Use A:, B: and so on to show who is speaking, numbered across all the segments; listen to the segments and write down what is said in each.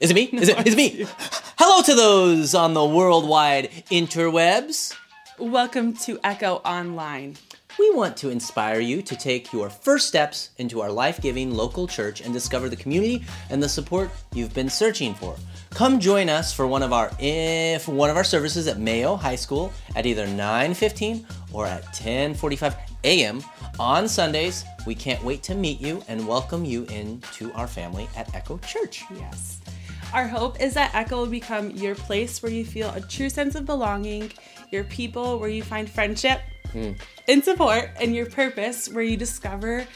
A: Is it me? Is it, is it me? Hello to those on the worldwide interwebs.
B: Welcome to Echo Online.
A: We want to inspire you to take your first steps into our life giving local church and discover the community and the support you've been searching for. Come join us for one of our if one of our services at Mayo High School at either 9:15 or at 10:45 a.m. on Sundays. We can't wait to meet you and welcome you into our family at Echo Church.
B: Yes. Our hope is that Echo will become your place where you feel a true sense of belonging, your people where you find friendship hmm. and support, and your purpose where you discover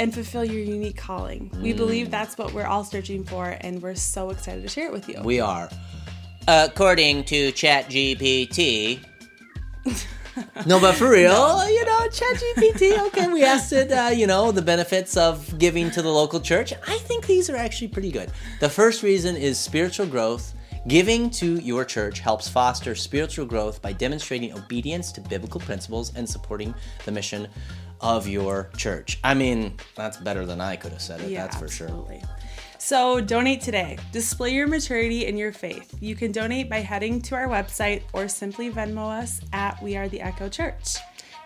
B: and fulfill your unique calling. We hmm. believe that's what we're all searching for, and we're so excited to share it with you.
A: We are. According to ChatGPT. no, but for real, you know, ChatGPT. Okay, we asked it, uh, you know, the benefits of giving to the local church. I think these are actually pretty good. The first reason is spiritual growth. Giving to your church helps foster spiritual growth by demonstrating obedience to biblical principles and supporting the mission of your church. I mean, that's better than I could have said it,
B: Yeah,
A: that's for sure.
B: Absolutely. So donate today. Display your maturity in your faith. You can donate by heading to our website or simply Venmo us at We Are the Echo Church.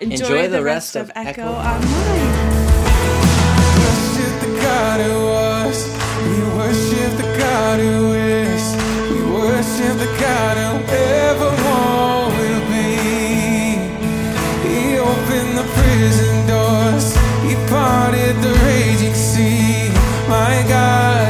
A: Enjoy the rest of
B: Echo,
A: Echo.
B: Online.
C: God who was. We worship the God who is. We worship the God who evermore will be. He opened the prison doors. He parted the raging sea. My God,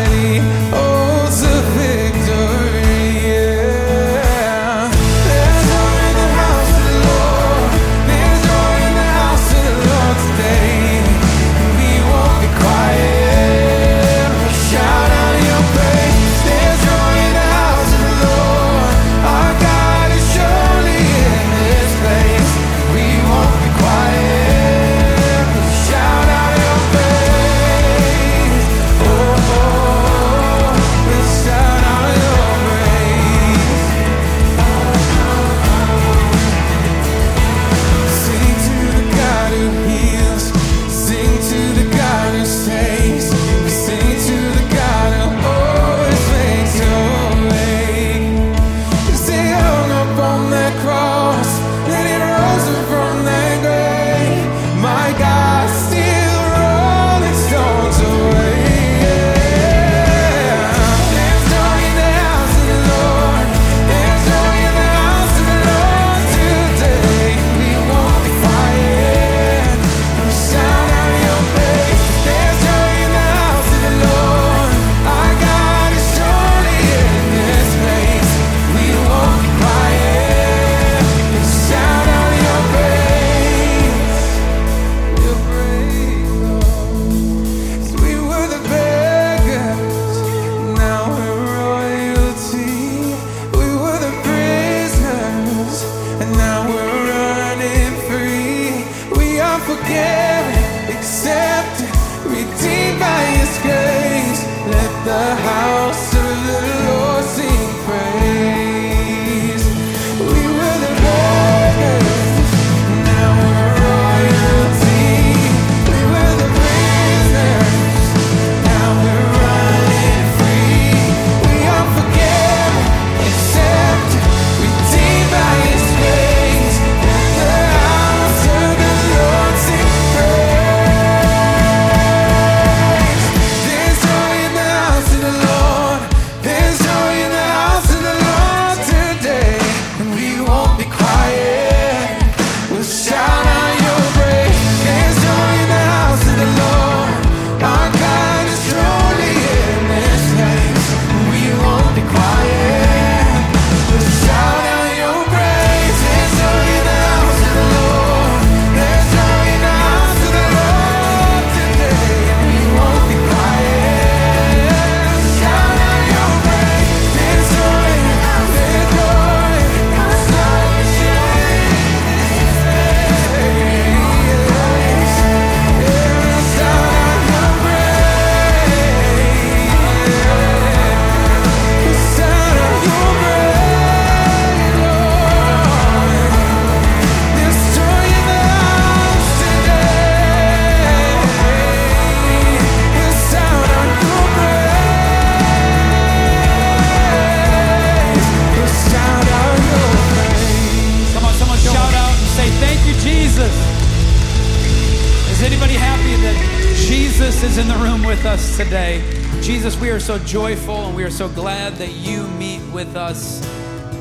D: so joyful and we are so glad that you meet with us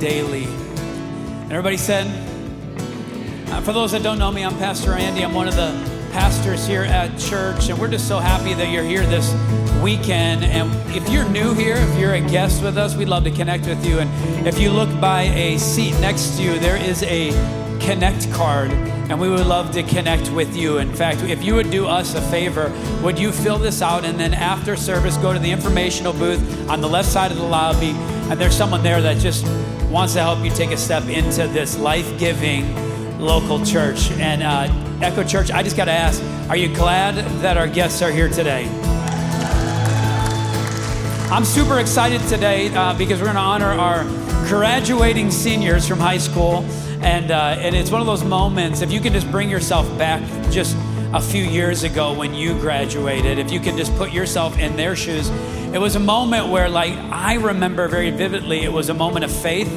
D: daily. And everybody said, uh, for those that don't know me, I'm Pastor Andy. I'm one of the pastors here at church, and we're just so happy that you're here this weekend. And if you're new here, if you're a guest with us, we'd love to connect with you. And if you look by a seat next to you, there is a Connect card, and we would love to connect with you. In fact, if you would do us a favor, would you fill this out and then after service go to the informational booth on the left side of the lobby, and there's someone there that just wants to help you take a step into this life giving local church. And uh, Echo Church, I just got to ask are you glad that our guests are here today? I'm super excited today uh, because we're going to honor our graduating seniors from high school. And, uh, and it's one of those moments, if you can just bring yourself back just a few years ago when you graduated, if you can just put yourself in their shoes, it was a moment where, like, I remember very vividly, it was a moment of faith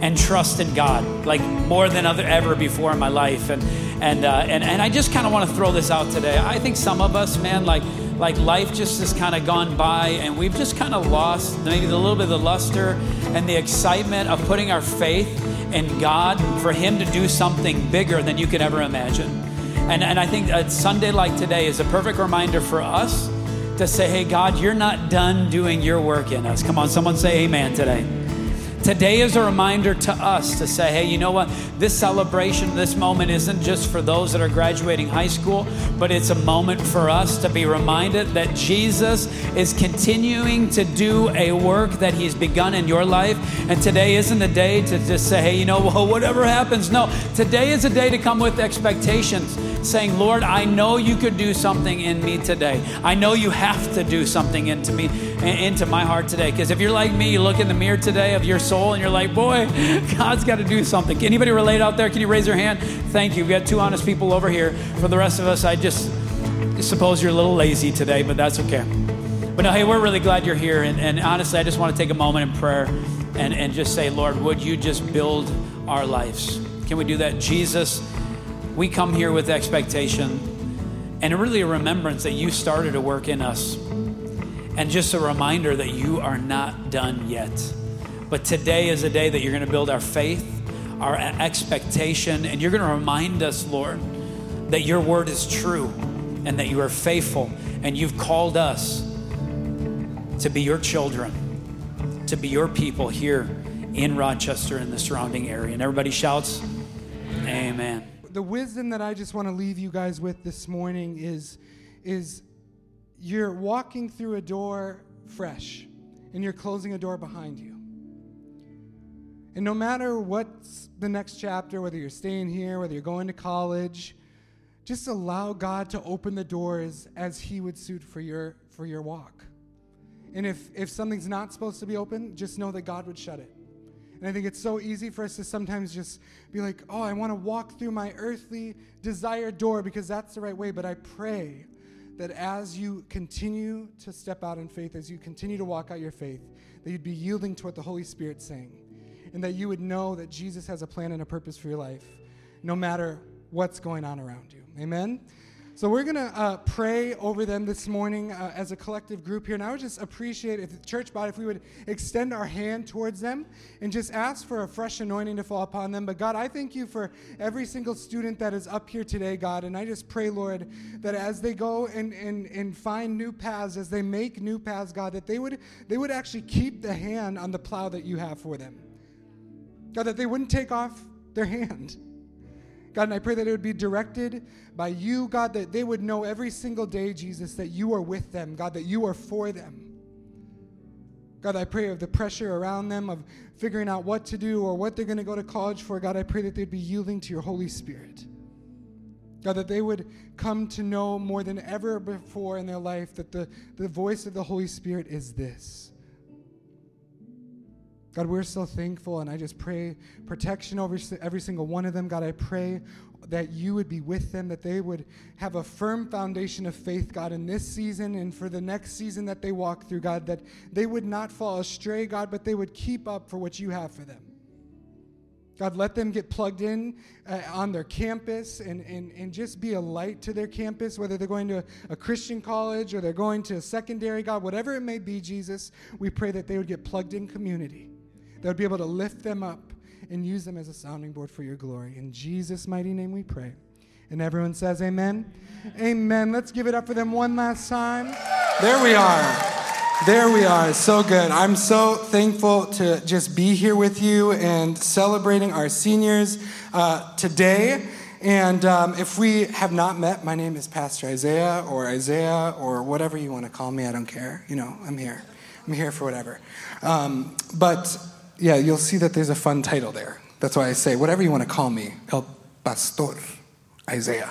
D: and trust in God, like more than other, ever before in my life. And, and, uh, and, and I just kind of want to throw this out today. I think some of us, man, like, like life just has kind of gone by and we've just kind of lost maybe a little bit of the luster and the excitement of putting our faith in God for Him to do something bigger than you could ever imagine. And, and I think a Sunday like today is a perfect reminder for us to say, hey, God, you're not done doing your work in us. Come on, someone say amen today. Today is a reminder to us to say, hey, you know what? This celebration, this moment isn't just for those that are graduating high school, but it's a moment for us to be reminded that Jesus is continuing to do a work that he's begun in your life. And today isn't the day to just say, hey, you know, well, whatever happens. No, today is a day to come with expectations, saying, Lord, I know you could do something in me today. I know you have to do something into me, into my heart today. Because if you're like me, you look in the mirror today of your soul and you're like, boy, God's got to do something. Anybody relate out there? Can you raise your hand? Thank you. We got two honest people over here. For the rest of us, I just suppose you're a little lazy today, but that's okay. But no, hey, we're really glad you're here. And, and honestly, I just want to take a moment in prayer and, and just say, Lord, would you just build our lives? Can we do that? Jesus, we come here with expectation and really a remembrance that you started to work in us. And just a reminder that you are not done yet. But today is a day that you're going to build our faith, our expectation, and you're going to remind us, Lord, that your word is true and that you are faithful and you've called us to be your children, to be your people here in Rochester and the surrounding area. And everybody shouts, Amen.
E: The wisdom that I just want to leave you guys with this morning is, is you're walking through a door fresh and you're closing a door behind you. And no matter what's the next chapter, whether you're staying here, whether you're going to college, just allow God to open the doors as He would suit for your for your walk. And if if something's not supposed to be open, just know that God would shut it. And I think it's so easy for us to sometimes just be like, oh, I want to walk through my earthly desired door because that's the right way. But I pray that as you continue to step out in faith, as you continue to walk out your faith, that you'd be yielding to what the Holy Spirit's saying and that you would know that Jesus has a plan and a purpose for your life, no matter what's going on around you. Amen? So we're going to uh, pray over them this morning uh, as a collective group here. And I would just appreciate if the church body, if we would extend our hand towards them and just ask for a fresh anointing to fall upon them. But God, I thank you for every single student that is up here today, God. And I just pray, Lord, that as they go and, and, and find new paths, as they make new paths, God, that they would, they would actually keep the hand on the plow that you have for them. God, that they wouldn't take off their hand. God, and I pray that it would be directed by you, God, that they would know every single day, Jesus, that you are with them, God, that you are for them. God, I pray of the pressure around them of figuring out what to do or what they're going to go to college for. God, I pray that they'd be yielding to your Holy Spirit. God, that they would come to know more than ever before in their life that the, the voice of the Holy Spirit is this God, we're so thankful, and I just pray protection over every single one of them. God, I pray that you would be with them, that they would have a firm foundation of faith, God, in this season and for the next season that they walk through, God, that they would not fall astray, God, but they would keep up for what you have for them. God, let them get plugged in uh, on their campus and, and, and just be a light to their campus, whether they're going to a Christian college or they're going to a secondary, God, whatever it may be, Jesus, we pray that they would get plugged in community, that would be able to lift them up and use them as a sounding board for your glory. In Jesus' mighty name we pray. And everyone says, Amen. Amen. Let's give it up for them one last time. There we are. There we are. So good. I'm so thankful to just be here with you and celebrating our seniors uh, today. And um, if we have not met, my name is Pastor Isiah or Isiah or whatever you want to call me. I don't care. You know, I'm here. I'm here for whatever. Um, but yeah, you'll see that there's a fun title there. That's why I say, whatever you want to call me, El Pastor Isiah.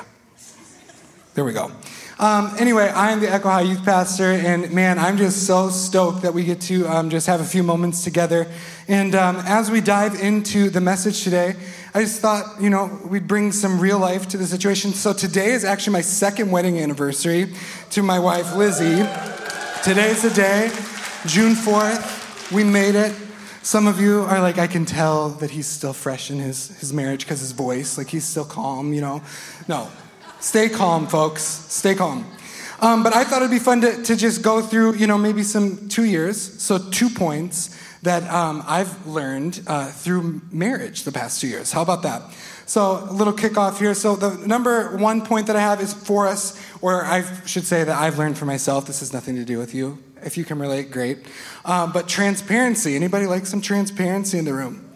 E: There we go. Um, anyway, I'm the Echo High Youth Pastor, and man, I'm just so stoked that we get to um, just have a few moments together. And um, as we dive into the message today, I just thought, you know, we'd bring some real life to the situation. So today is actually my second wedding anniversary to my wife, Lizzie. Today's the day, June 4th. We made it. Some of you are like, I can tell that he's still fresh in his, his marriage because his voice, like he's still calm, you know. No, Stay calm, folks. Stay calm. Um, but I thought it'd be fun to, to just go through, you know, maybe some two years, so two points that um, I've learned uh, through marriage the past two years. How about that? So, a little kickoff here. So, the number one point that I have is for us, or I should say that I've learned for myself. This has nothing to do with you. If you can relate, great. Um, but transparency. Anybody like some transparency in the room?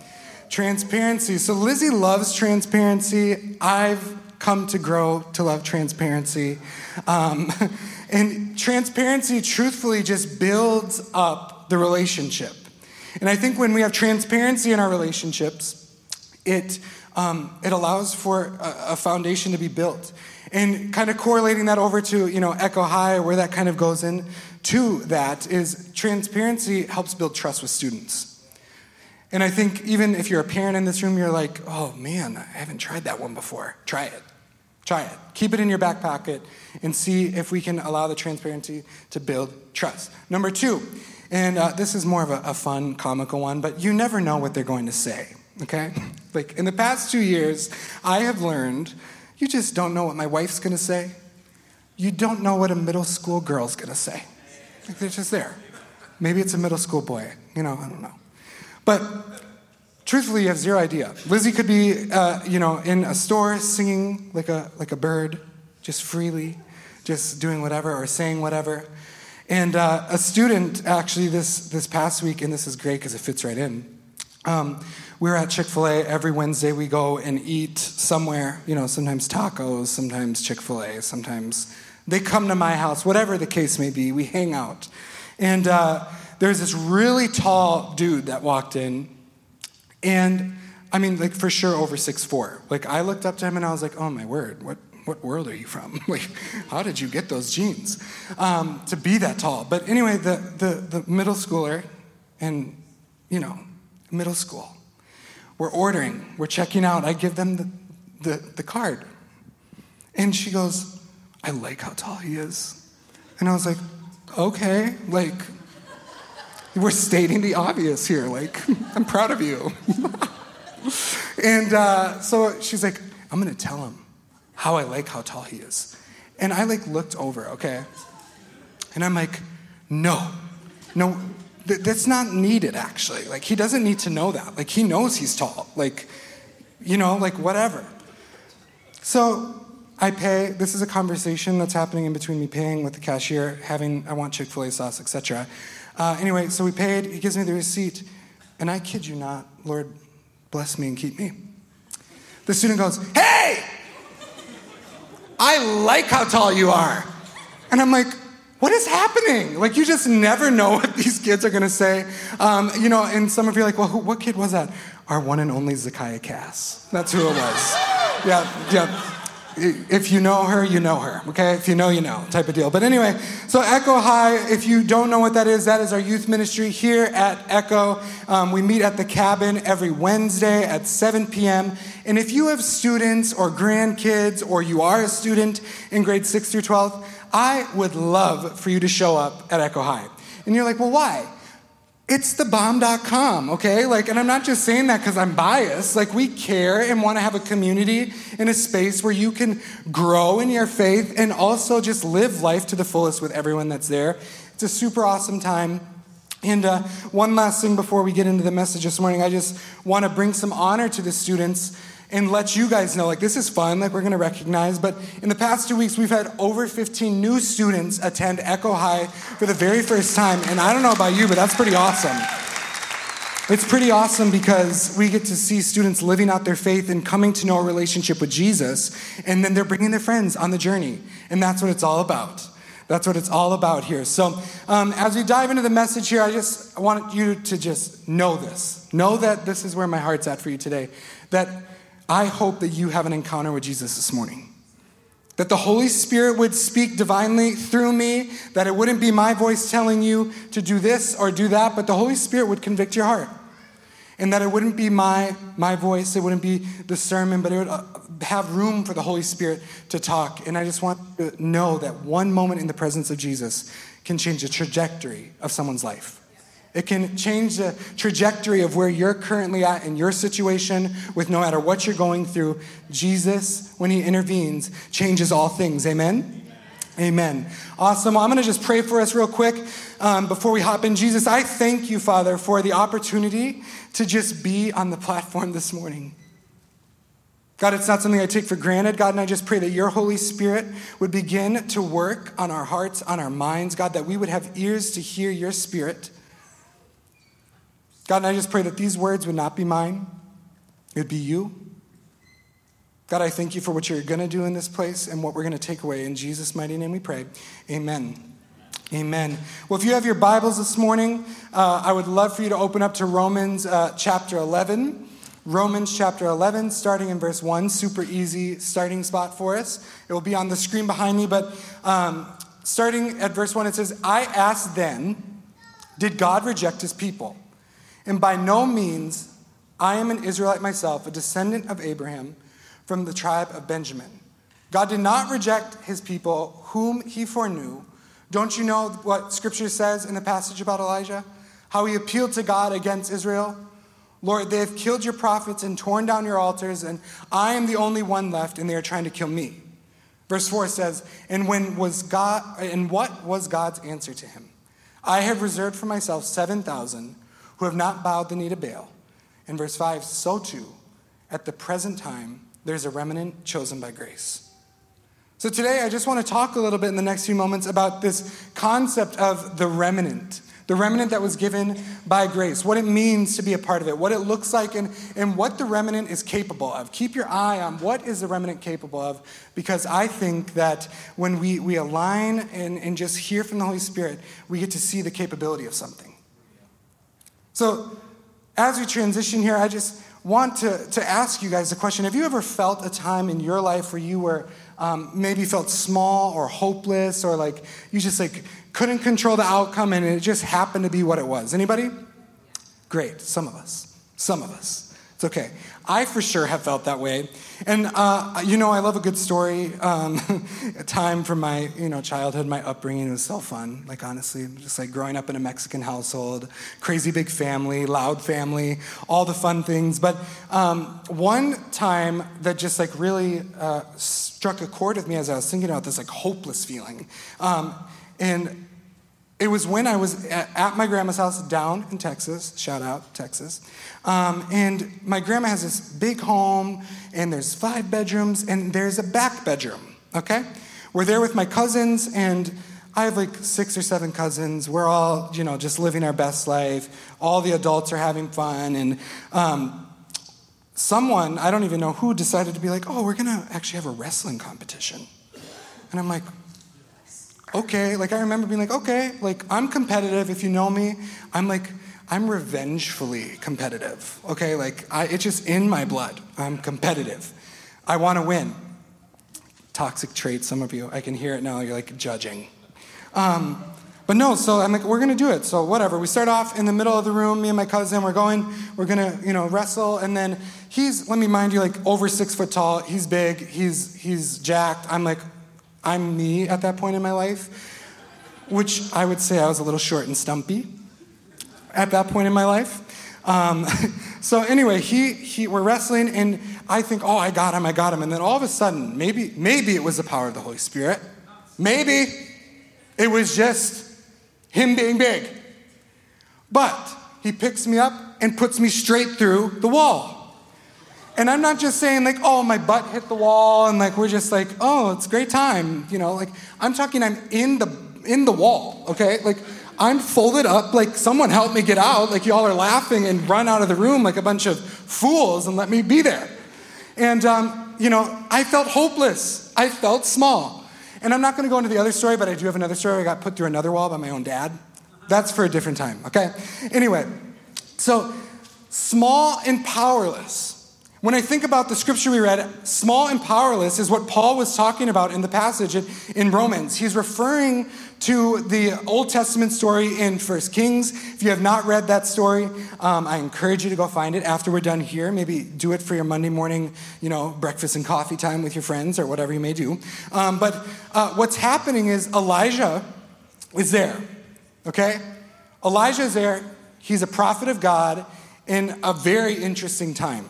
E: Transparency. So, Lizzie loves transparency. I've come to grow to love transparency. Um, and transparency, truthfully, just builds up the relationship. And I think when we have transparency in our relationships, it, um, it allows for a, a foundation to be built. And kind of correlating that over to, you know, Echo High, where that kind of goes in to that is transparency helps build trust with students. And I think even if you're a parent in this room, you're like, oh man, I haven't tried that one before. Try it. Try it. Keep it in your back pocket and see if we can allow the transparency to build trust. Number two, and uh, this is more of a, a fun, comical one, but you never know what they're going to say, okay? Like in the past two years, I have learned you just don't know what my wife's gonna say. You don't know what a middle school girl's gonna say. Like they're just there. Maybe it's a middle school boy, you know, I don't know. But truthfully, you have zero idea. Lizzie could be, uh, you know, in a store singing like a, like a bird, just freely, just doing whatever or saying whatever. And uh, a student actually this, this past week, and this is great because it fits right in. Um, we're at Chick fil A every Wednesday. We go and eat somewhere, you know, sometimes tacos, sometimes Chick fil A, sometimes they come to my house, whatever the case may be. We hang out. And uh, there's this really tall dude that walked in and I mean, like for sure over six four. Like I looked up to him and I was like, oh my word, what what world are you from? like, how did you get those jeans um, to be that tall? But anyway, the, the, the middle schooler and, you know, middle school, we're ordering, we're checking out. I give them the, the, the card. And she goes, I like how tall he is. And I was like, okay, like, we're stating the obvious here. Like, I'm proud of you. and uh, so she's like, I'm to tell him how I like how tall he is. And I like looked over, okay? And I'm like, no, no, th- that's not needed actually. Like, he doesn't need to know that. Like, he knows he's tall. Like, you know, like whatever. So I pay. This is a conversation that's happening in between me paying with the cashier, having I want Chick Fil A sauce, etc. Uh, anyway, so we paid. He gives me the receipt. And I kid you not, Lord, bless me and keep me. The student goes, Hey, I like how tall you are. And I'm like, what is happening? Like, you just never know what these kids are gonna say. Um, you know, and some of you are like, well, who, what kid was that? Our one and only Zakiah Cass. That's who it was. yeah, yeah if you know her, you know her, okay? If you know, you know, type of deal. But anyway, so Echo High, if you don't know what that is, that is our youth ministry here at Echo. Um, we meet at the cabin every Wednesday at 7 p.m. And if you have students or grandkids, or you are a student in grades 6 through 12, I would love for you to show up at Echo High. And you're like, well, why? It's thebomb.com, okay? Like, and I'm not just saying that because I'm biased. Like, we care and want to have a community in a space where you can grow in your faith and also just live life to the fullest with everyone that's there. It's a super awesome time. And uh, one last thing before we get into the message this morning, I just want to bring some honor to the students and let you guys know like this is fun like we're going to recognize but in the past two weeks we've had over 15 new students attend echo high for the very first time and i don't know about you but that's pretty awesome. It's pretty awesome because we get to see students living out their faith and coming to know a relationship with jesus and then they're bringing their friends on the journey and that's what it's all about. That's what it's all about here. So um, as we dive into the message here i just I want you to just know this. Know that this is where my heart's at for you today that I hope that you have an encounter with Jesus this morning. That the Holy Spirit would speak divinely through me, that it wouldn't be my voice telling you to do this or do that, but the Holy Spirit would convict your heart. And that it wouldn't be my, my voice, it wouldn't be the sermon, but it would uh, have room for the Holy Spirit to talk. And I just want to know that one moment in the presence of Jesus can change the trajectory of someone's life. It can change the trajectory of where you're currently at in your situation with no matter what you're going through. Jesus, when he intervenes, changes all things. Amen? Amen. Awesome. Well, I'm going to just pray for us real quick um, before we hop in. Jesus, I thank you, Father, for the opportunity to just be on the platform this morning. God, it's not something I take for granted. God, and I just pray that your Holy Spirit would begin to work on our hearts, on our minds. God, that we would have ears to hear your Spirit. God, and I just pray that these words would not be mine, it would be you. God, I thank you for what you're going to do in this place and what we're going to take away. In Jesus' mighty name we pray. Amen. Amen. Well, if you have your Bibles this morning, uh, I would love for you to open up to Romans uh, chapter 11. Romans chapter 11, starting in verse 1. Super easy starting spot for us. It will be on the screen behind me, but um, starting at verse 1, it says, I asked then, did God reject his people? And by no means, I am an Israelite myself, a descendant of Abraham from the tribe of Benjamin. God did not reject his people whom he foreknew. Don't you know what scripture says in the passage about Elijah? How he appealed to God against Israel? Lord, they have killed your prophets and torn down your altars, and I am the only one left, and they are trying to kill me. Verse 4 says, And when was God and what was God's answer to him? I have reserved for myself 7,000 who have not bowed the knee to Baal. In verse 5, so too, at the present time, there's a remnant chosen by grace. So today, I just want to talk a little bit in the next few moments about this concept of the remnant, the remnant that was given by grace, what it means to be a part of it, what it looks like, and, and what the remnant is capable of. Keep your eye on what is the remnant capable of, because I think that when we, we align and, and just hear from the Holy Spirit, we get to see the capability of something. So, as we transition here, I just want to, to ask you guys a question. Have you ever felt a time in your life where you were um, maybe felt small or hopeless or like you just like couldn't control the outcome and it just happened to be what it was? Anybody? Great. Some of us. Some of us. It's okay. I for sure have felt that way. And, uh, you know, I love a good story. Um, a time from my, you know, childhood, my upbringing was so fun. Like, honestly, just like growing up in a Mexican household, crazy big family, loud family, all the fun things. But um, one time that just like really uh, struck a chord with me as I was thinking about this like hopeless feeling. Um, and it was when I was at my grandma's house down in Texas, shout out, Texas. Um, and my grandma has this big home, and there's five bedrooms, and there's a back bedroom, okay? We're there with my cousins, and I have like six or seven cousins. We're all, you know, just living our best life. All the adults are having fun, and um, someone, I don't even know who, decided to be like, oh, we're gonna actually have a wrestling competition. And I'm like, okay. Like, I remember being like, okay, like, I'm competitive. If you know me, I'm like, I'm revengefully competitive. Okay, like, I, it's just in my blood. I'm competitive. I wanna win. Toxic trait, some of you, I can hear it now, you're like judging. Um, but no, so I'm like, we're gonna do it. So whatever. We start off in the middle of the room, me and my cousin, we're going, we're gonna, you know, wrestle, and then he's, let me mind you, like over six foot tall, he's big, he's he's jacked. I'm like, I'm me at that point in my life, which I would say I was a little short and stumpy. at that point in my life. Um, so anyway, he, he, we're wrestling, and I think, oh, I got him, I got him. And then all of a sudden, maybe, maybe it was the power of the Holy Spirit. Maybe it was just him being big. But he picks me up and puts me straight through the wall. And I'm not just saying like, oh, my butt hit the wall, and like we're just like, oh, it's great time, you know. Like I'm talking, I'm in the in the wall, okay? Like I'm folded up, like someone help me get out. Like y'all are laughing and run out of the room like a bunch of fools and let me be there. And um, you know, I felt hopeless. I felt small. And I'm not going to go into the other story, but I do have another story. I got put through another wall by my own dad. That's for a different time, okay? Anyway, so small and powerless. When I think about the scripture we read, small and powerless is what Paul was talking about in the passage in Romans. He's referring to the Old Testament story in First Kings. If you have not read that story, um, I encourage you to go find it after we're done here. Maybe do it for your Monday morning, you know, breakfast and coffee time with your friends or whatever you may do. Um, but uh, what's happening is Elijah is there, okay? Elijah is there. He's a prophet of God in a very interesting time.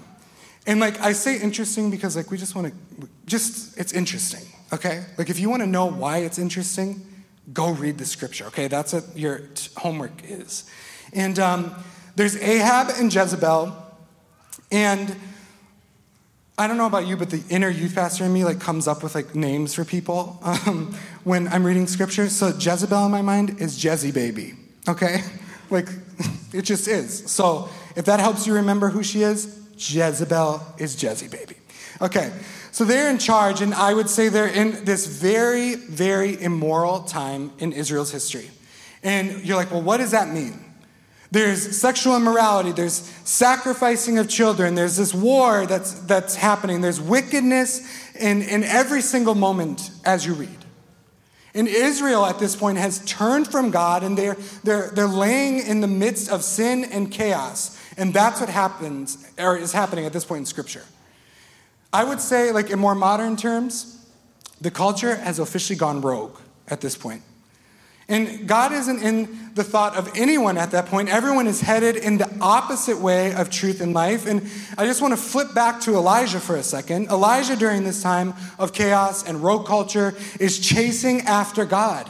E: And like I say interesting because like we just want to just it's interesting, okay? Like if you want to know why it's interesting, go read the scripture, okay? That's what your t- homework is. And um, there's Ahab and Jezebel, and I don't know about you, but the inner youth pastor in me like comes up with like names for people um, when I'm reading scripture. So Jezebel in my mind is Jezzy baby, okay? Like it just is. So if that helps you remember who she is, Jezebel is Jezzy baby. Okay, so they're in charge, and I would say they're in this very, very immoral time in Israel's history. And you're like, well, what does that mean? There's sexual immorality, there's sacrificing of children, there's this war that's, that's happening, there's wickedness in, in every single moment as you read. And Israel at this point has turned from God and they're, they're, they're laying in the midst of sin and chaos. And that's what happens, or is happening at this point in Scripture. I would say, like in more modern terms, the culture has officially gone rogue at this point. And God isn't in the thought of anyone at that point. Everyone is headed in the opposite way of truth and life. And I just want to flip back to Elijah for a second. Elijah, during this time of chaos and rogue culture, is chasing after God.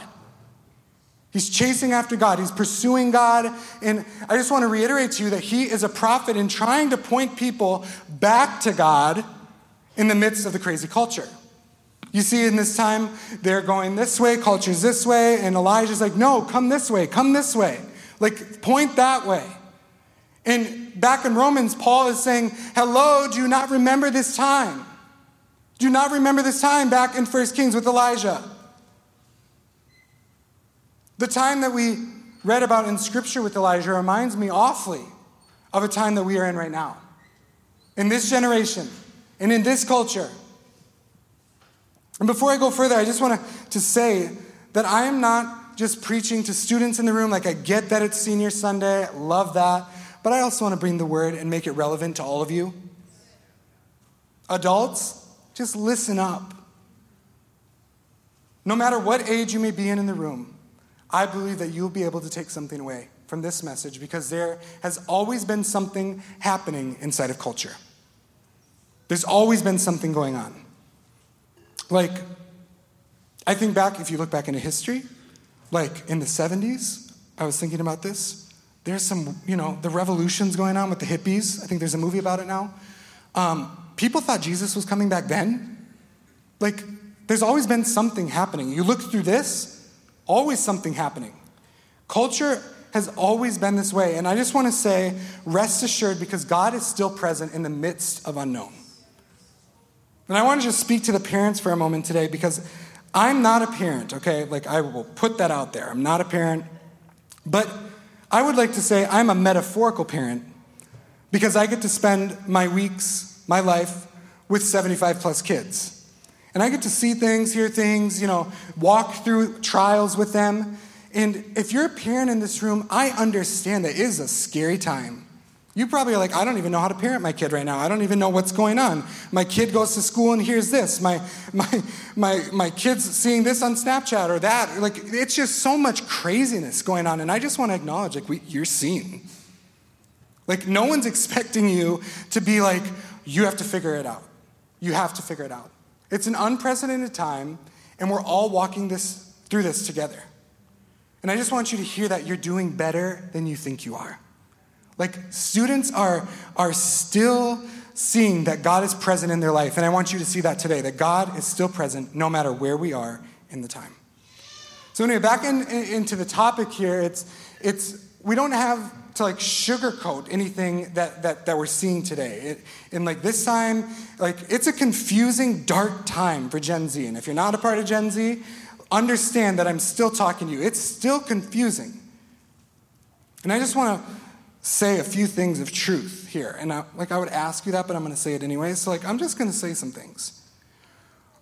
E: He's chasing after God. He's pursuing God. And I just want to reiterate to you that he is a prophet in trying to point people back to God in the midst of the crazy culture. You see, in this time, they're going this way, culture's this way, and Elijah's like, no, come this way, come this way. Like, point that way. And back in Romans, Paul is saying, hello, do you not remember this time? Do you not remember this time back in 1 Kings with Elijah? The time that we read about in Scripture with Elijah reminds me awfully of a time that we are in right now. In this generation and in this culture. And before I go further, I just want to say that I am not just preaching to students in the room. Like, I get that it's Senior Sunday, love that. But I also want to bring the word and make it relevant to all of you. Adults, just listen up. No matter what age you may be in in the room, I believe that you'll be able to take something away from this message because there has always been something happening inside of culture. There's always been something going on. Like, I think back, if you look back into history, like in the 70s, I was thinking about this. There's some, you know, the revolutions going on with the hippies. I think there's a movie about it now. Um, people thought Jesus was coming back then. Like, there's always been something happening. You look through this, always something happening. Culture has always been this way. And I just want to say, rest assured, because God is still present in the midst of unknown. And I want to just speak to the parents for a moment today because I'm not a parent, okay? Like, I will put that out there. I'm not a parent. But I would like to say I'm a metaphorical parent because I get to spend my weeks, my life, with 75 plus kids. And I get to see things, hear things, you know, walk through trials with them. And if you're a parent in this room, I understand that it is a scary time. You probably are like, I don't even know how to parent my kid right now. I don't even know what's going on. My kid goes to school and hears this. My, my, my, my kid's seeing this on Snapchat or that. Like, it's just so much craziness going on. And I just want to acknowledge, like, we, you're seeing. Like, no one's expecting you to be like, you have to figure it out. You have to figure it out. It's an unprecedented time, and we're all walking this through this together. And I just want you to hear that you're doing better than you think you are. Like students are, are still seeing that God is present in their life. And I want you to see that today, that God is still present no matter where we are in the time. So anyway, back in, in, into the topic here, it's, it's, we don't have to like sugarcoat anything that, that, that we're seeing today. It, and like this time, like it's a confusing, dark time for Gen Z. And if you're not a part of Gen Z, understand that I'm still talking to you. It's still confusing. And I just want to say a few things of truth here. And I, like I would ask you that, but I'm going to say it anyway. So like I'm just going to say some things.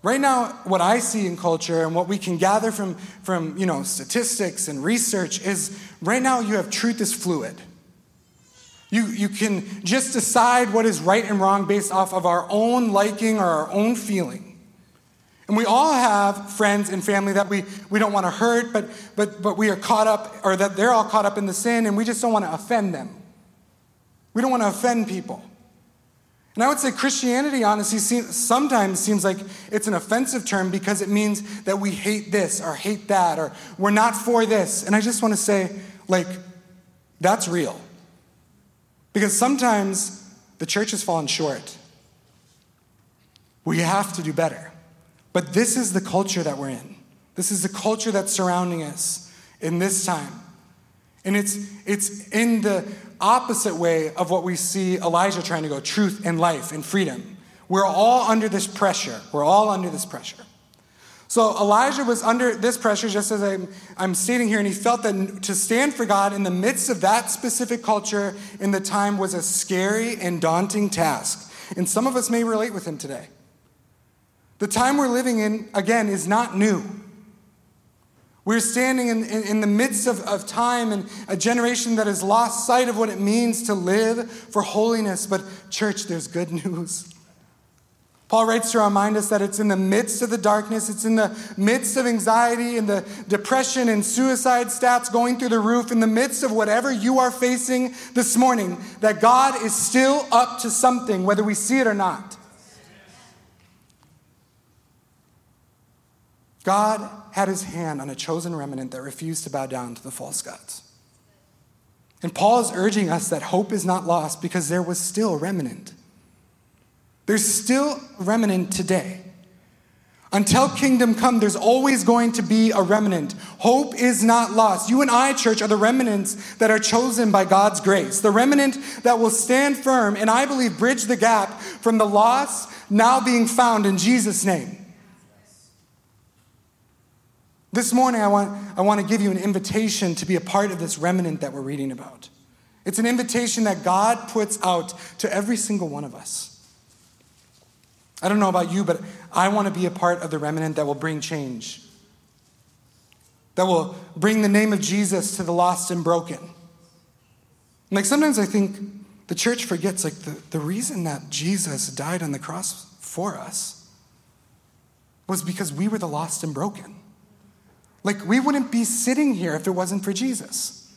E: Right now, what I see in culture and what we can gather from, from you know, statistics and research is right now you have truth is fluid. You, you can just decide what is right and wrong based off of our own liking or our own feeling. And we all have friends and family that we, we don't want to hurt, but, but, but we are caught up, or that they're all caught up in the sin, and we just don't want to offend them. We don't want to offend people. And I would say Christianity, honestly, sometimes seems like it's an offensive term because it means that we hate this or hate that or we're not for this. And I just want to say, like, that's real. Because sometimes the church has fallen short. We have to do better. But this is the culture that we're in. This is the culture that's surrounding us in this time. And it's, it's in the opposite way of what we see Elijah trying to go truth and life and freedom. We're all under this pressure. We're all under this pressure. So Elijah was under this pressure, just as I'm, I'm stating here, and he felt that to stand for God in the midst of that specific culture in the time was a scary and daunting task. And some of us may relate with him today. The time we're living in, again, is not new. We're standing in, in, in, the midst of, of time and a generation that has lost sight of what it means to live for holiness. But, church, there's good news. Paul writes to remind us that it's in the midst of the darkness, it's in the midst of anxiety and the depression and suicide stats going through the roof, in the midst of whatever you are facing this morning, that God is still up to something, whether we see it or not. God had his hand on a chosen remnant that refused to bow down to the false gods. And Paul is urging us that hope is not lost because there was still a remnant. There's still a remnant today. Until kingdom come, there's always going to be a remnant. Hope is not lost. You and I, church, are the remnants that are chosen by God's grace. The remnant that will stand firm and I believe bridge the gap from the lost now being found in Jesus' name. This morning, I want, I want to give you an invitation to be a part of this remnant that we're reading about. It's an invitation that God puts out to every single one of us. I don't know about you, but I want to be a part of the remnant that will bring change, that will bring the name of Jesus to the lost and broken. And like sometimes I think the church forgets like the, the reason that Jesus died on the cross for us was because we were the lost and broken. Like, we wouldn't be sitting here if it wasn't for Jesus.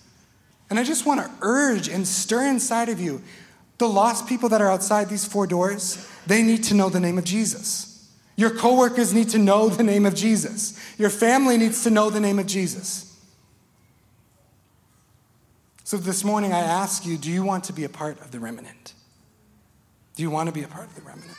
E: And I just want to urge and stir inside of you the lost people that are outside these four doors, they need to know the name of Jesus. Your coworkers need to know the name of Jesus. Your family needs to know the name of Jesus. So this morning I ask you, do you want to be a part of the remnant? Do you want to be a part of the remnant?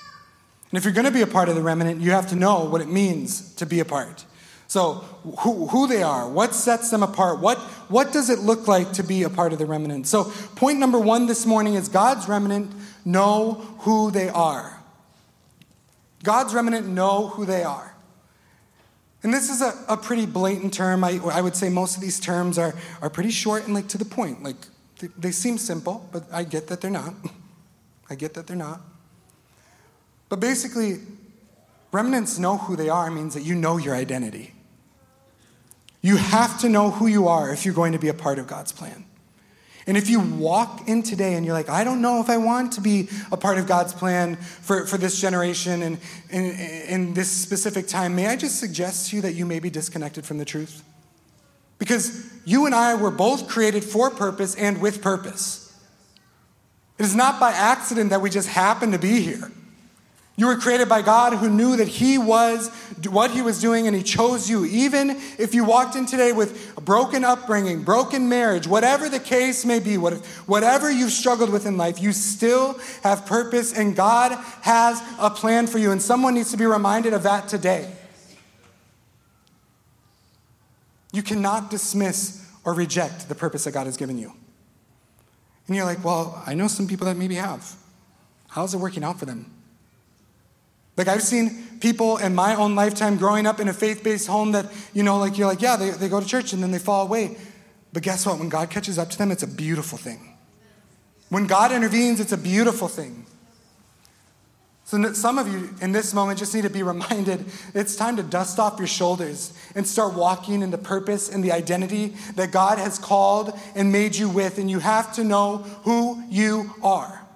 E: And if you're going to be a part of the remnant, you have to know what it means to be a part. So, who, who they are, what sets them apart, what, what does it look like to be a part of the remnant? So, point number one this morning is God's remnant know who they are. God's remnant know who they are. And this is a, a pretty blatant term. I, I would say most of these terms are, are pretty short and like to the point. Like they, they seem simple, but I get that they're not. I get that they're not. But basically, remnants know who they are means that you know your identity. You have to know who you are if you're going to be a part of God's plan. And if you walk in today and you're like, I don't know if I want to be a part of God's plan for, for this generation and in, in this specific time, may I just suggest to you that you may be disconnected from the truth? Because you and I were both created for purpose and with purpose. It is not by accident that we just happen to be here. You were created by God who knew that He was what He was doing and He chose you. Even if you walked in today with a broken upbringing, broken marriage, whatever the case may be, whatever you've struggled with in life, you still have purpose and God has a plan for you. And someone needs to be reminded of that today. You cannot dismiss or reject the purpose that God has given you. And you're like, well, I know some people that maybe have. How's it working out for them? Like, I've seen people in my own lifetime growing up in a faith based home that, you know, like, you're like, yeah, they, they go to church and then they fall away. But guess what? When God catches up to them, it's a beautiful thing. When God intervenes, it's a beautiful thing. So, some of you in this moment just need to be reminded it's time to dust off your shoulders and start walking in the purpose and the identity that God has called and made you with. And you have to know who you are.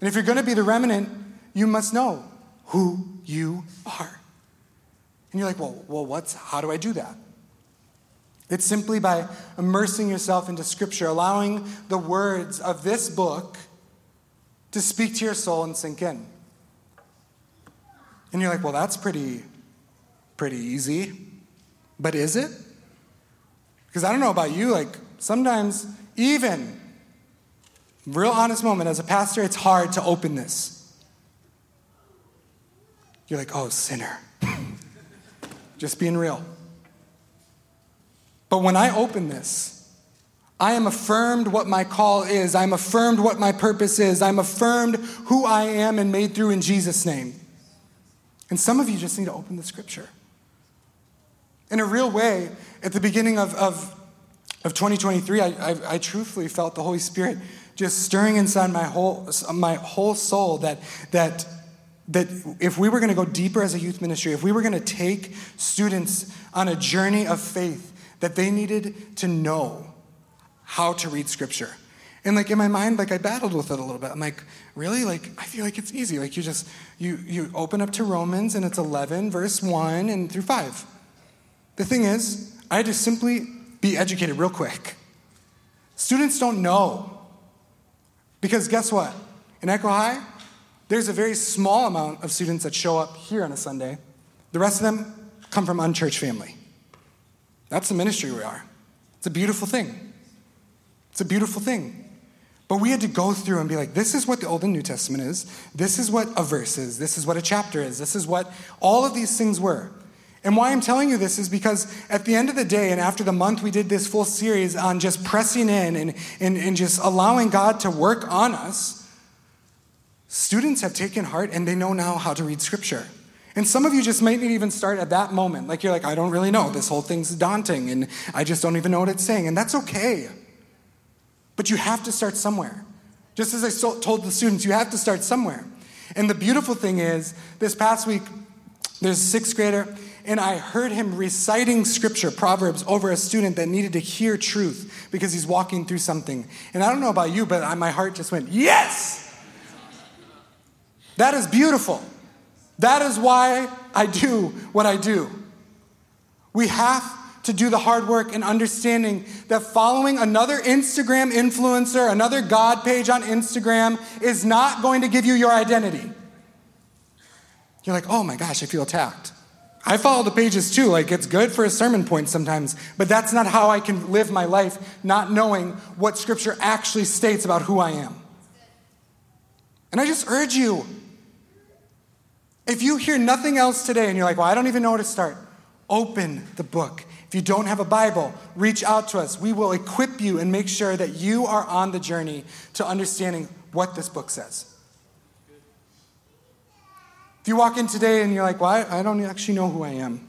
E: And if you're going to be the remnant, you must know who you are. And you're like, well, well what's, how do I do that? It's simply by immersing yourself into Scripture, allowing the words of this book to speak to your soul and sink in. And you're like, well, that's pretty, pretty easy. But is it? Because I don't know about you, like sometimes, even, real honest moment, as a pastor, it's hard to open this. You're like, oh, sinner. Just being real. But when I open this, I am affirmed what my call is. I'm affirmed what my purpose is. I'm affirmed who I am and made through in Jesus' name. And some of you just need to open the scripture. In a real way, at the beginning of, of, of 2023, I, I, I truthfully felt the Holy Spirit just stirring inside my whole, my whole soul that, that, that if we were going to go deeper as a youth ministry, if we were going to take students on a journey of faith, that they needed to know how to read scripture. And like in my mind, like I battled with it a little bit. I'm like, really? Like I feel like it's easy. Like you just you you open up to Romans and it's 11 verse 1 and through 5. The thing is, I had to simply be educated real quick. Students don't know. Because guess what? In Echo High, there's a very small amount of students that show up here on a Sunday. The rest of them come from unchurched family. That's the ministry we are. It's a beautiful thing. It's a beautiful thing. But we had to go through and be like, this is what the Old and New Testament is. This is what a verse is. This is what a chapter is. This is what all of these things were. And why I'm telling you this is because at the end of the day, and after the month we did this full series on just pressing in and, and, and just allowing God to work on us, students have taken heart and they know now how to read scripture. And some of you just might not even start at that moment. Like you're like, I don't really know. This whole thing's daunting and I just don't even know what it's saying. And that's okay. But you have to start somewhere. Just as I told the students, you have to start somewhere. And the beautiful thing is, this past week, there's a sixth grader, and I heard him reciting scripture, Proverbs, over a student that needed to hear truth because he's walking through something. And I don't know about you, but my heart just went, Yes! That is beautiful. That is why I do what I do. We have to do the hard work and understanding that following another Instagram influencer, another God page on Instagram, is not going to give you your identity. You're like, oh my gosh, I feel attacked. I follow the pages too. Like, it's good for a sermon point sometimes, but that's not how I can live my life, not knowing what Scripture actually states about who I am. And I just urge you if you hear nothing else today and you're like, well, I don't even know where to start, open the book if you don't have a Bible, reach out to us. We will equip you and make sure that you are on the journey to understanding what this book says. If you walk in today and you're like, well, I, I don't actually know who I am.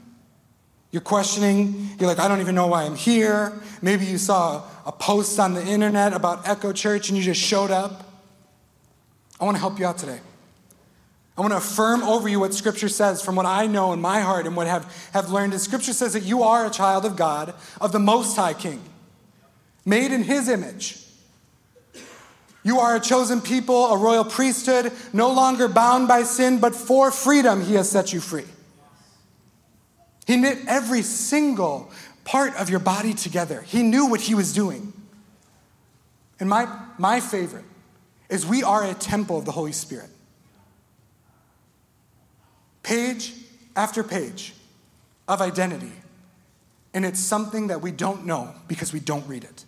E: You're questioning, you're like, I don't even know why I'm here. Maybe you saw a post on the internet about Echo Church and you just showed up. I want to help you out today. I want to affirm over you what Scripture says from what I know in my heart and what have, have learned. And Scripture says that you are a child of God, of the Most High King. made in his image. You are a chosen people, a royal priesthood, no longer bound by sin, but for freedom he has set you free. He knit every single part of your body together. He knew what he was doing. And my, my favorite is we are a temple of the Holy Spirit. Page after page of identity. And it's something that we don't know because we don't read it.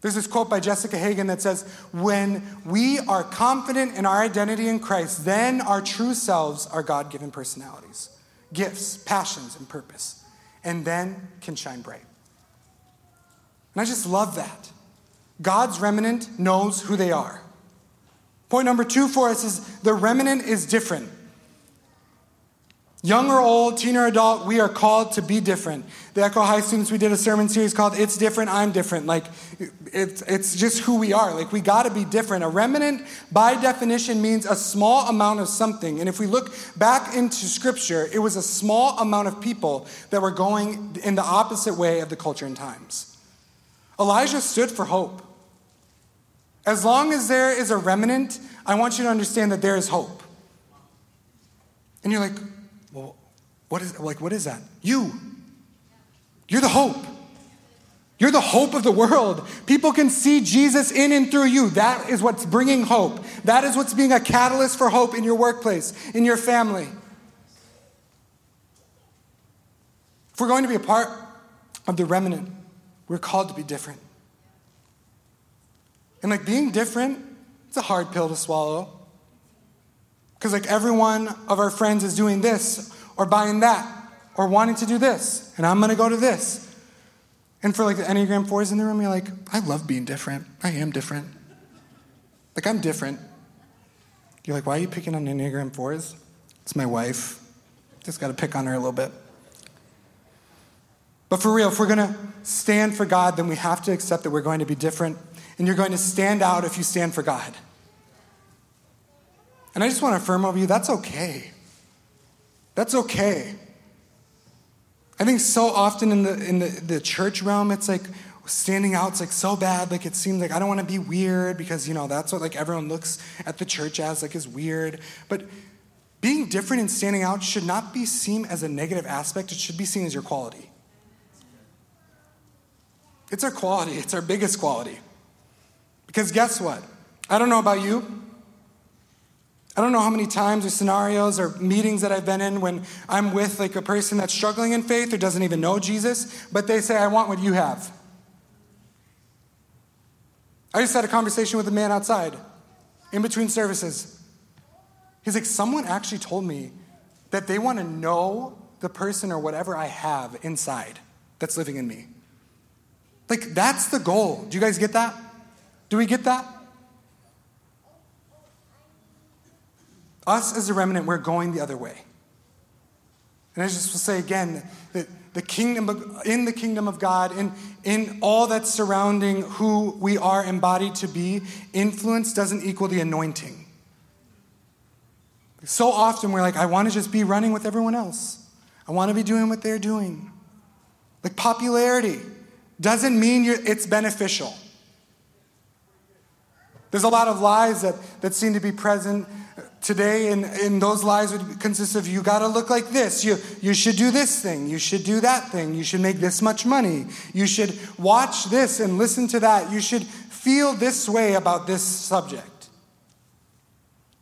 E: There's this quote by Jessica Hagan that says, When we are confident in our identity in Christ, then our true selves are God given personalities, gifts, passions, and purpose, and then can shine bright. And I just love that. God's remnant knows who they are. Point number two for us is the remnant is different. Young or old, teen or adult, we are called to be different. The Echo High students, we did a sermon series called It's Different, I'm Different. Like, it's, it's just who we are. Like, we got to be different. A remnant, by definition, means a small amount of something. And if we look back into Scripture, it was a small amount of people that were going in the opposite way of the culture and times. Elijah stood for hope. As long as there is a remnant, I want you to understand that there is hope. And you're like, well, what is like what is that? You. You're the hope. You're the hope of the world. People can see Jesus in and through you. That is what's bringing hope. That is what's being a catalyst for hope in your workplace, in your family. If we're going to be a part of the remnant, we're called to be different. And like being different, it's a hard pill to swallow. Because like every one of our friends is doing this or buying that or wanting to do this, and I'm gonna go to this. And for like the Enneagram 4s in the room, you're like, I love being different. I am different. Like I'm different. You're like, why are you picking on Enneagram 4s? It's my wife. Just gotta pick on her a little bit. But for real, if we're gonna stand for God, then we have to accept that we're going to be different. And you're going to stand out if you stand for God. And I just want to affirm over you that's okay. That's okay. I think so often in the, in the, the church realm, it's like standing out, it's like so bad. Like it seems like I don't want to be weird because, you know, that's what like everyone looks at the church as, like is weird. But being different and standing out should not be seen as a negative aspect, it should be seen as your quality. It's our quality, it's our biggest quality. Because guess what? I don't know about you. I don't know how many times or scenarios or meetings that I've been in when I'm with like a person that's struggling in faith or doesn't even know Jesus, but they say, I want what you have. I just had a conversation with a man outside in between services. He's like, someone actually told me that they want to know the person or whatever I have inside that's living in me. Like, that's the goal. Do you guys get that? Do we get that? Us as a remnant, we're going the other way. And I just will say again that the kingdom of, in the kingdom of God, in, in all that's surrounding who we are embodied to be, influence doesn't equal the anointing. So often we're like, I want to just be running with everyone else. I want to be doing what they're doing. Like popularity doesn't mean it's beneficial. There's a lot of lies that, that seem to be present today, and, and those lies would consist of you got to look like this. You, you should do this thing. You should do that thing. You should make this much money. You should watch this and listen to that. You should feel this way about this subject.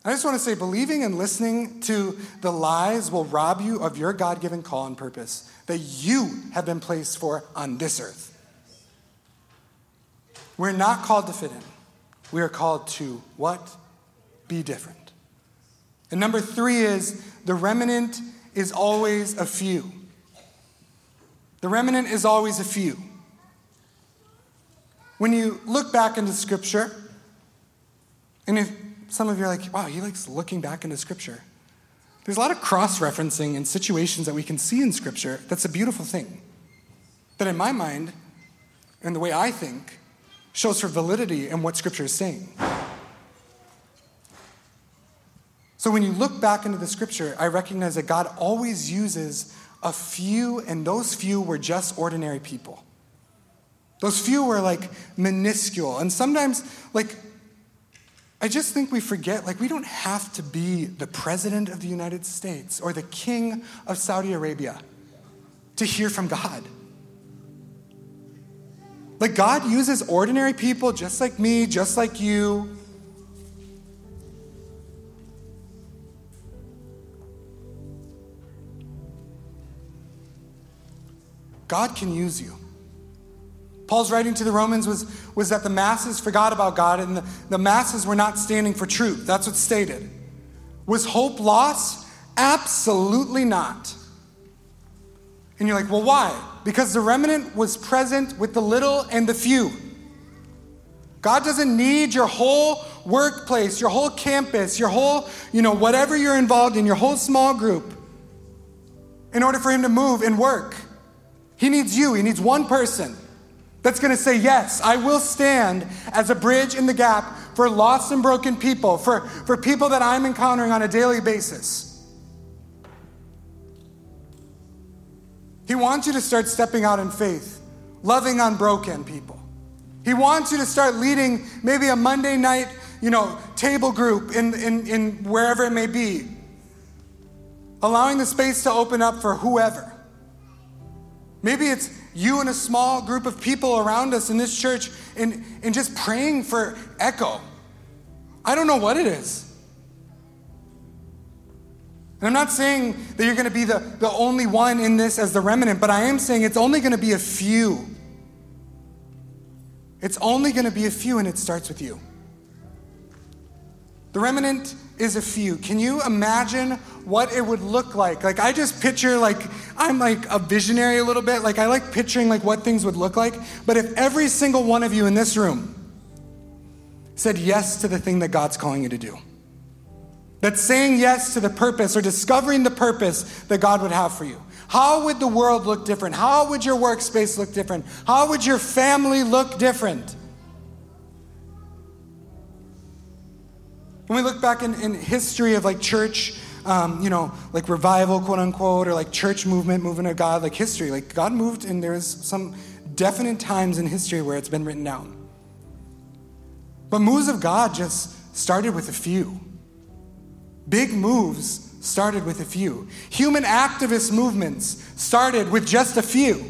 E: I just want to say, believing and listening to the lies will rob you of your God given call and purpose that you have been placed for on this earth. We're not called to fit in. We are called to what? Be different. And number three is the remnant is always a few. The remnant is always a few. When you look back into Scripture, and if some of you are like, wow, he likes looking back into Scripture. There's a lot of cross referencing in situations that we can see in Scripture. That's a beautiful thing. That in my mind, and the way I think, shows for validity in what Scripture is saying. So when you look back into the Scripture, I recognize that God always uses a few, and those few were just ordinary people. Those few were like minuscule. And sometimes, like, I just think we forget, like, we don't have to be the president of the United States or the king of Saudi Arabia to hear from God. Like, God uses ordinary people just like me, just like you. God can use you. Paul's writing to the Romans was, was that the masses forgot about God and the, the masses were not standing for truth. That's what's stated. Was hope lost? Absolutely not. And you're like, well, why? Because the remnant was present with the little and the few. God doesn't need your whole workplace, your whole campus, your whole, you know, whatever you're involved in, your whole small group, in order for Him to move and work. He needs you, He needs one person that's going to say, Yes, I will stand as a bridge in the gap for lost and broken people, for, for people that I'm encountering on a daily basis. He wants you to start stepping out in faith, loving unbroken people. He wants you to start leading maybe a Monday night, you know, table group in, in, in wherever it may be, allowing the space to open up for whoever. Maybe it's you and a small group of people around us in this church and, and just praying for echo. I don't know what it is. I'm not saying that you're going to be the, the only one in this as the remnant, but I am saying it's only going to be a few. It's only going to be a few, and it starts with you. The remnant is a few. Can you imagine what it would look like? Like I just picture like I'm like a visionary a little bit. Like I like picturing like what things would look like. But if every single one of you in this room said yes to the thing that God's calling you to do. That's saying yes to the purpose or discovering the purpose that God would have for you. How would the world look different? How would your workspace look different? How would your family look different? When we look back in, in history of like church, um, you know, like revival, quote unquote, or like church movement, movement of God, like history, like God moved, and there's some definite times in history where it's been written down. But moves of God just started with a few. Big moves started with a few. Human activist movements started with just a few.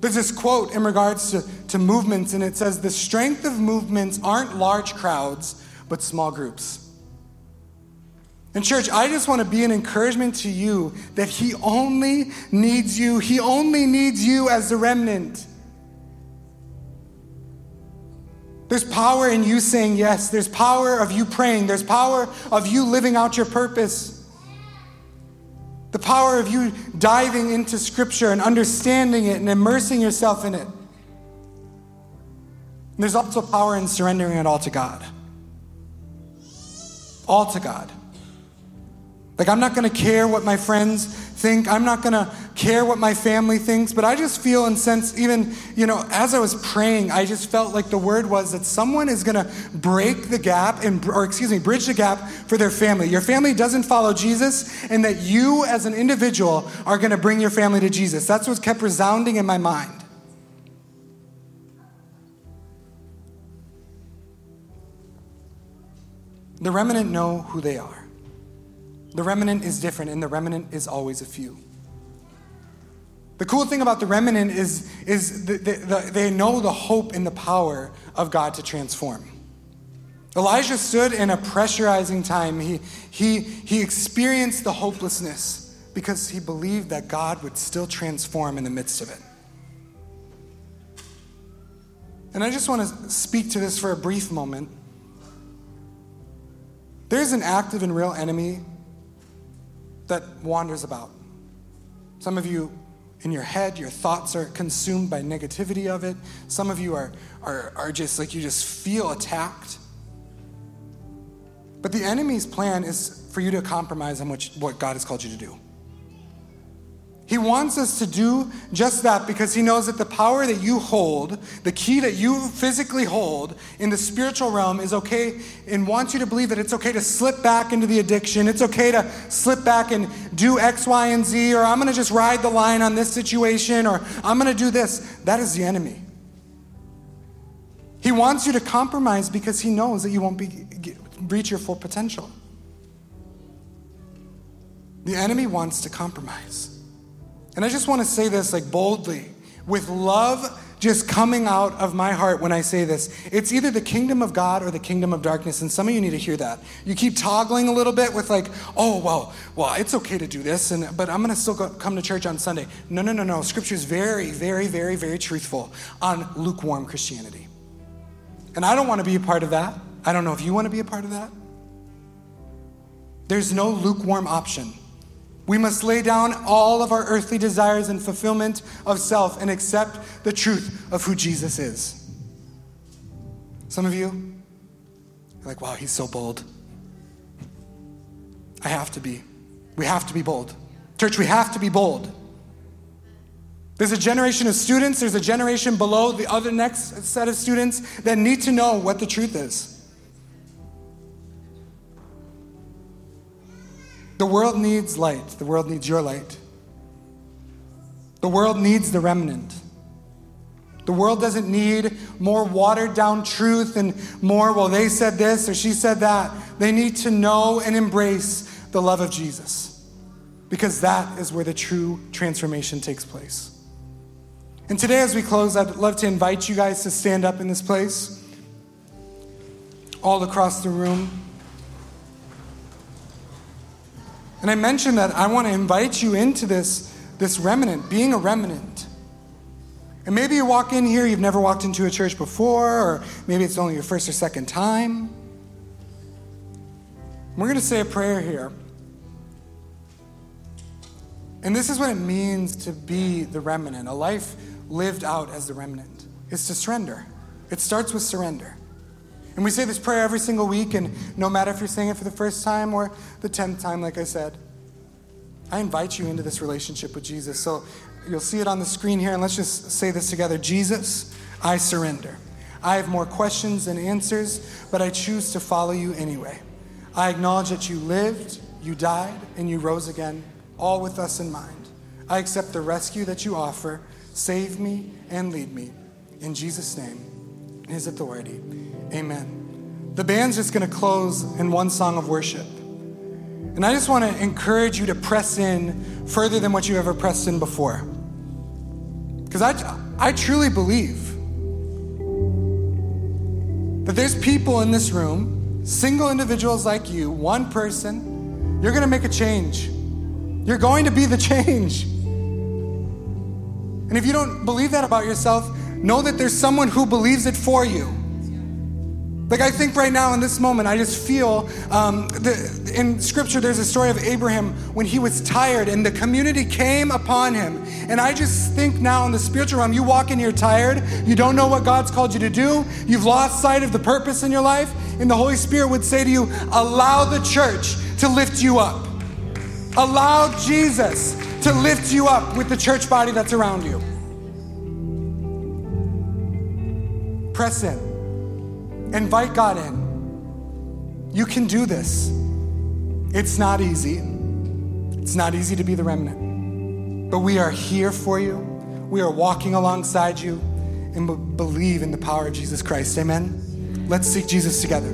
E: There's this quote in regards to, to movements, and it says, The strength of movements aren't large crowds, but small groups. And, church, I just want to be an encouragement to you that He only needs you. He only needs you as the remnant. There's power in you saying yes. There's power of you praying. There's power of you living out your purpose. The power of you diving into Scripture and understanding it and immersing yourself in it. And there's also power in surrendering it all to God. All to God. Like, I'm not going to care what my friends think. I'm not going to care what my family thinks. But I just feel and sense, even, you know, as I was praying, I just felt like the word was that someone is going to break the gap, and, or excuse me, bridge the gap for their family. Your family doesn't follow Jesus, and that you as an individual are going to bring your family to Jesus. That's what kept resounding in my mind. The remnant know who they are. The remnant is different, and the remnant is always a few. The cool thing about the remnant is, is the, the, the, they know the hope and the power of God to transform. Elijah stood in a pressurizing time. He, he, he experienced the hopelessness because he believed that God would still transform in the midst of it. And I just want to speak to this for a brief moment. There's an active and real enemy that wanders about. Some of you in your head, your thoughts are consumed by negativity of it. Some of you are, are, are just like you just feel attacked. But the enemy's plan is for you to compromise on what, what God has called you to do. He wants us to do just that because he knows that the power that you hold, the key that you physically hold in the spiritual realm is okay and wants you to believe that it's okay to slip back into the addiction. It's okay to slip back and do X, Y, and Z, or I'm going to just ride the line on this situation, or I'm going to do this. That is the enemy. He wants you to compromise because he knows that you won't be, reach your full potential. The enemy wants to compromise. And I just want to say this like boldly, with love just coming out of my heart when I say this. It's either the kingdom of God or the kingdom of darkness, and some of you need to hear that. You keep toggling a little bit with like, oh well, well, it's okay to do this, and but I'm gonna still go, come to church on Sunday. No, no, no, no. Scripture is very, very, very, very truthful on lukewarm Christianity, and I don't want to be a part of that. I don't know if you want to be a part of that. There's no lukewarm option. We must lay down all of our earthly desires and fulfillment of self and accept the truth of who Jesus is. Some of you are like, wow, he's so bold. I have to be. We have to be bold. Church, we have to be bold. There's a generation of students, there's a generation below the other next set of students that need to know what the truth is. The world needs light. The world needs your light. The world needs the remnant. The world doesn't need more watered down truth and more, well, they said this or she said that. They need to know and embrace the love of Jesus because that is where the true transformation takes place. And today, as we close, I'd love to invite you guys to stand up in this place, all across the room. And I mentioned that I want to invite you into this, this remnant, being a remnant. And maybe you walk in here, you've never walked into a church before, or maybe it's only your first or second time. We're going to say a prayer here. And this is what it means to be the remnant. A life lived out as the remnant is to surrender. It starts with surrender. And we say this prayer every single week, and no matter if you're saying it for the first time or the tenth time, like I said, I invite you into this relationship with Jesus. So you'll see it on the screen here, and let's just say this together Jesus, I surrender. I have more questions than answers, but I choose to follow you anyway. I acknowledge that you lived, you died, and you rose again, all with us in mind. I accept the rescue that you offer. Save me and lead me. In Jesus' name, in his authority. Amen. The band's just going to close in one song of worship. And I just want to encourage you to press in further than what you ever pressed in before. Because I, I truly believe that there's people in this room, single individuals like you, one person, you're going to make a change. You're going to be the change. And if you don't believe that about yourself, know that there's someone who believes it for you. Like, I think right now in this moment, I just feel um, the, in scripture, there's a story of Abraham when he was tired and the community came upon him. And I just think now in the spiritual realm, you walk in here tired, you don't know what God's called you to do, you've lost sight of the purpose in your life, and the Holy Spirit would say to you, allow the church to lift you up. Allow Jesus to lift you up with the church body that's around you. Press in. Invite God in. You can do this. It's not easy. It's not easy to be the remnant. But we are here for you. We are walking alongside you and believe in the power of Jesus Christ. Amen. Let's seek Jesus together.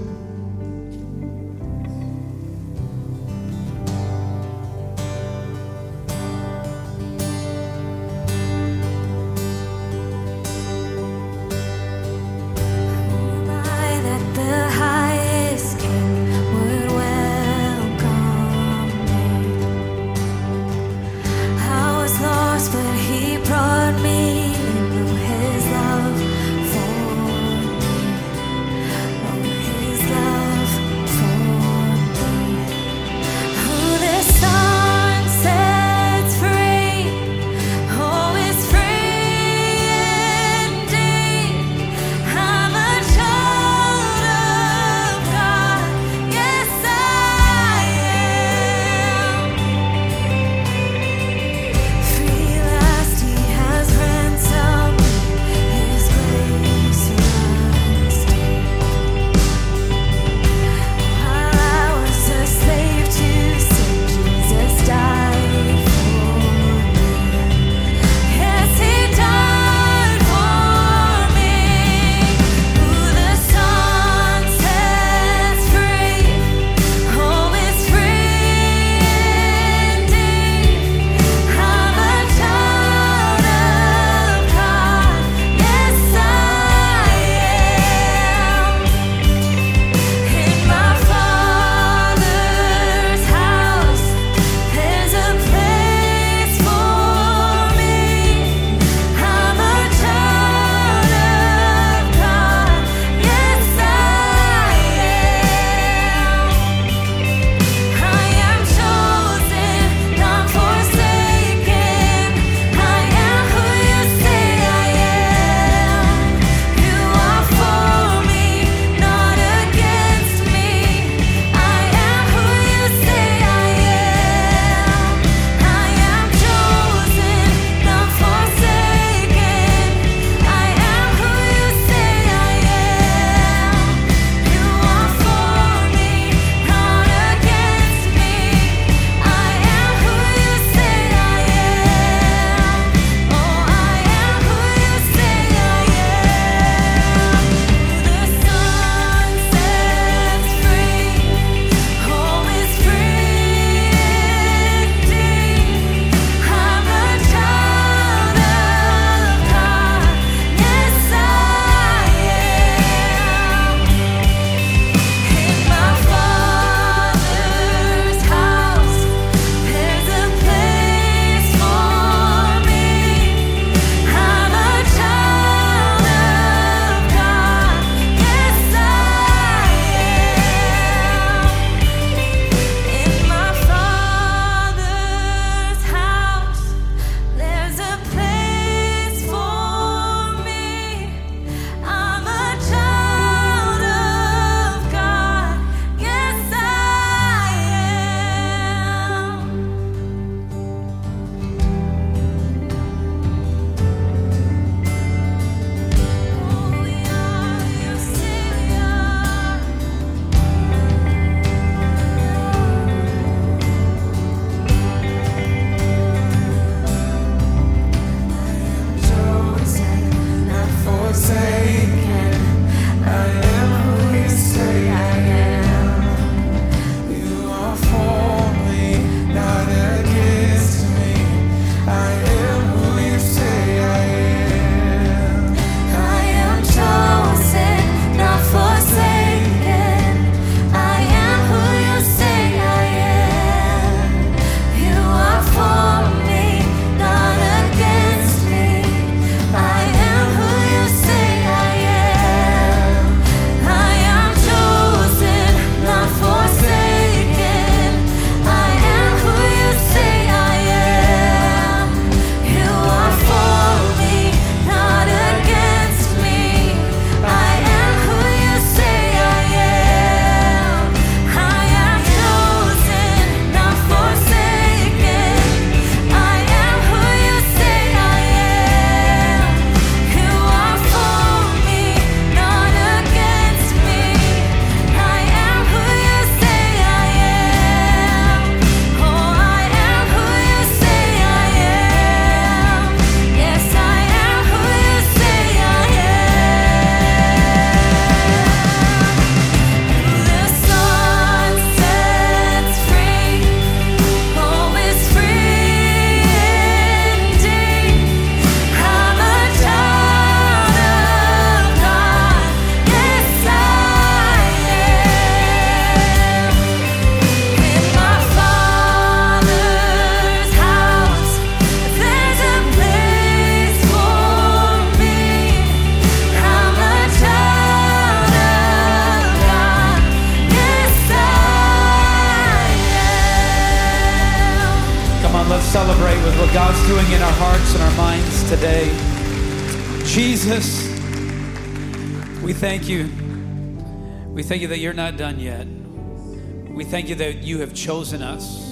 D: Thank you that you're not done yet. We thank you that you have chosen us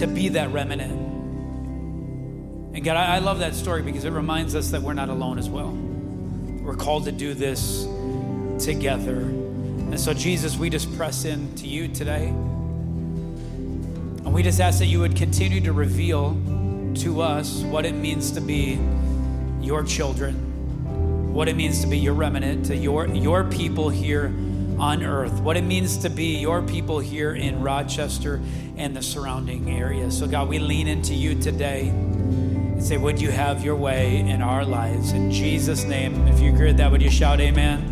D: to be that remnant. And God, I, love that story because it reminds us that we're not alone as well. We're called to do this together. And so, Jesus, we just press in to you today. And we just ask that you would continue to reveal to us what it means to be your children, what it means to be your remnant, to your, your people here on earth, what it means to be your people here in Rochester and the surrounding area. So, God, we lean into you today and say, Would you have your way in our lives? In Jesus' name, if you agree with that, would you shout amen?